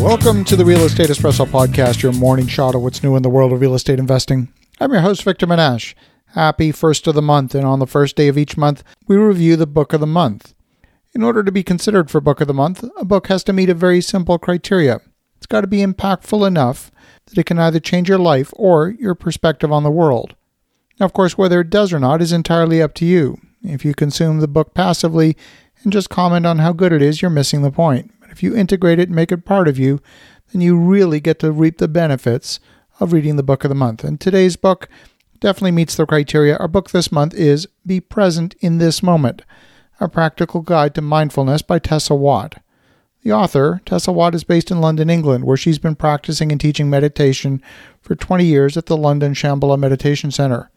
Welcome to the Real Estate Espresso Podcast, your morning shot of what's new in the world of real estate investing. I'm your host, Victor Menasce. Happy first of the month, and on the first day of each month, we review the book of the month. In order to be considered for Book of the Month, a book has to meet a very simple criteria. It's got to be impactful enough that it can either change your life or your perspective on the world. Now, of course, whether it does or not is entirely up to you. If you consume the book passively and just comment on how good it is, you're missing the point. If you integrate it and make it part of you, then you really get to reap the benefits of reading the book of the month. And today's book definitely meets the criteria. Our book this month is Be Present in This Moment a Practical Guide to Mindfulness by Tessa Watt. The author, Tessa Watt, is based in London, England, where she's been practicing and teaching meditation for 20 years at the London Shambhala Meditation Center.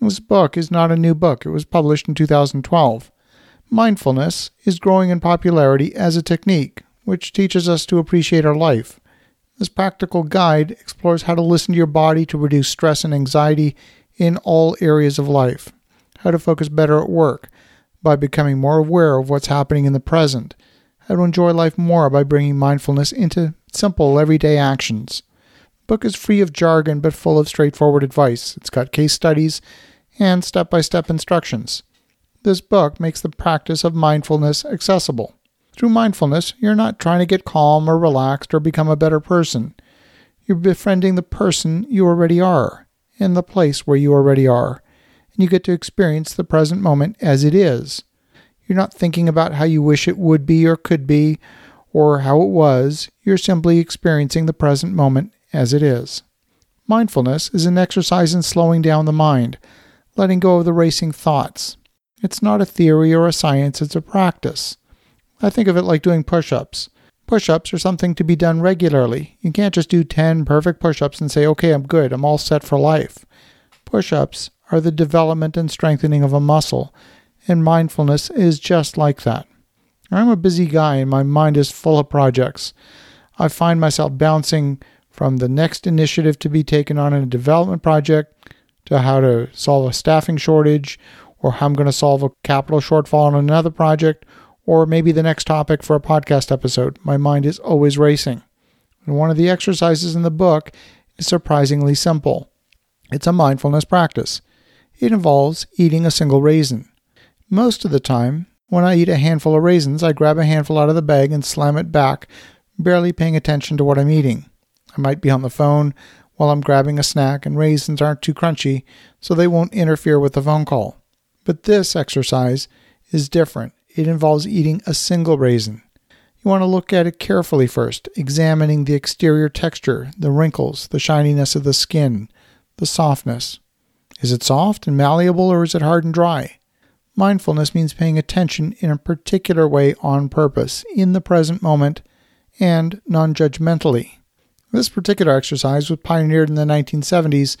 This book is not a new book, it was published in 2012. Mindfulness is growing in popularity as a technique, which teaches us to appreciate our life. This practical guide explores how to listen to your body to reduce stress and anxiety in all areas of life, how to focus better at work, by becoming more aware of what's happening in the present, how to enjoy life more by bringing mindfulness into simple everyday actions. The book is free of jargon but full of straightforward advice. It's got case studies and step by step instructions. This book makes the practice of mindfulness accessible. Through mindfulness, you're not trying to get calm or relaxed or become a better person. You're befriending the person you already are, in the place where you already are and you get to experience the present moment as it is. You're not thinking about how you wish it would be or could be or how it was. You're simply experiencing the present moment as it is. Mindfulness is an exercise in slowing down the mind, letting go of the racing thoughts. It's not a theory or a science, it's a practice. I think of it like doing push ups. Push ups are something to be done regularly. You can't just do 10 perfect push ups and say, okay, I'm good, I'm all set for life. Push ups are the development and strengthening of a muscle, and mindfulness is just like that. I'm a busy guy and my mind is full of projects. I find myself bouncing from the next initiative to be taken on in a development project to how to solve a staffing shortage or how I'm going to solve a capital shortfall on another project or maybe the next topic for a podcast episode. My mind is always racing. And one of the exercises in the book is surprisingly simple. It's a mindfulness practice. It involves eating a single raisin. Most of the time, when I eat a handful of raisins, I grab a handful out of the bag and slam it back, barely paying attention to what I'm eating. I might be on the phone while I'm grabbing a snack, and raisins aren't too crunchy, so they won't interfere with the phone call. But this exercise is different. It involves eating a single raisin. You want to look at it carefully first, examining the exterior texture, the wrinkles, the shininess of the skin, the softness. Is it soft and malleable or is it hard and dry? Mindfulness means paying attention in a particular way on purpose, in the present moment, and non judgmentally. This particular exercise was pioneered in the 1970s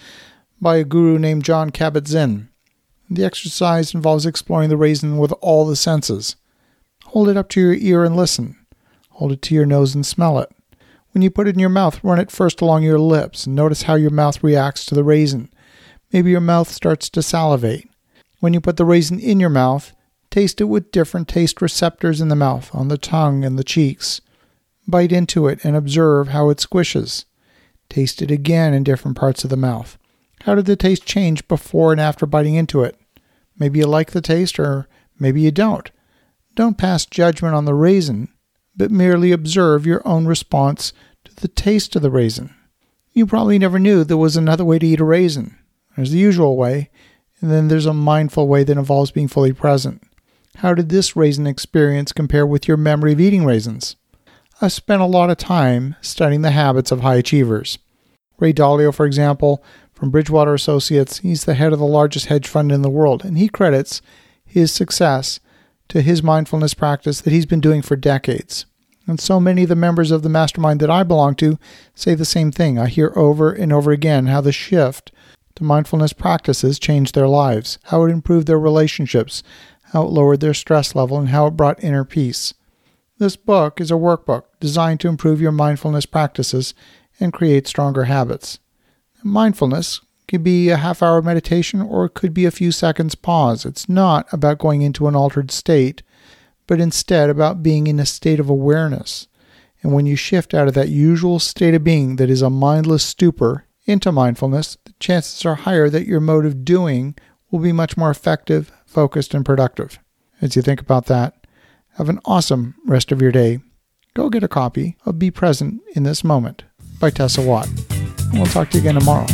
by a guru named Jon Kabat Zinn. The exercise involves exploring the raisin with all the senses. Hold it up to your ear and listen. Hold it to your nose and smell it. When you put it in your mouth, run it first along your lips and notice how your mouth reacts to the raisin. Maybe your mouth starts to salivate. When you put the raisin in your mouth, taste it with different taste receptors in the mouth, on the tongue and the cheeks. Bite into it and observe how it squishes. Taste it again in different parts of the mouth. How did the taste change before and after biting into it? Maybe you like the taste, or maybe you don't. Don't pass judgment on the raisin, but merely observe your own response to the taste of the raisin. You probably never knew there was another way to eat a raisin. There's the usual way, and then there's a mindful way that involves being fully present. How did this raisin experience compare with your memory of eating raisins? I've spent a lot of time studying the habits of high achievers. Ray Dalio, for example, from Bridgewater Associates, he's the head of the largest hedge fund in the world, and he credits his success to his mindfulness practice that he's been doing for decades. And so many of the members of the mastermind that I belong to say the same thing. I hear over and over again how the shift to mindfulness practices changed their lives, how it improved their relationships, how it lowered their stress level, and how it brought inner peace. This book is a workbook designed to improve your mindfulness practices and create stronger habits. Mindfulness could be a half hour meditation or it could be a few seconds pause. It's not about going into an altered state, but instead about being in a state of awareness. And when you shift out of that usual state of being that is a mindless stupor into mindfulness, the chances are higher that your mode of doing will be much more effective, focused, and productive. As you think about that, have an awesome rest of your day. Go get a copy of Be Present in This Moment by Tessa Watt. We'll talk to you again tomorrow.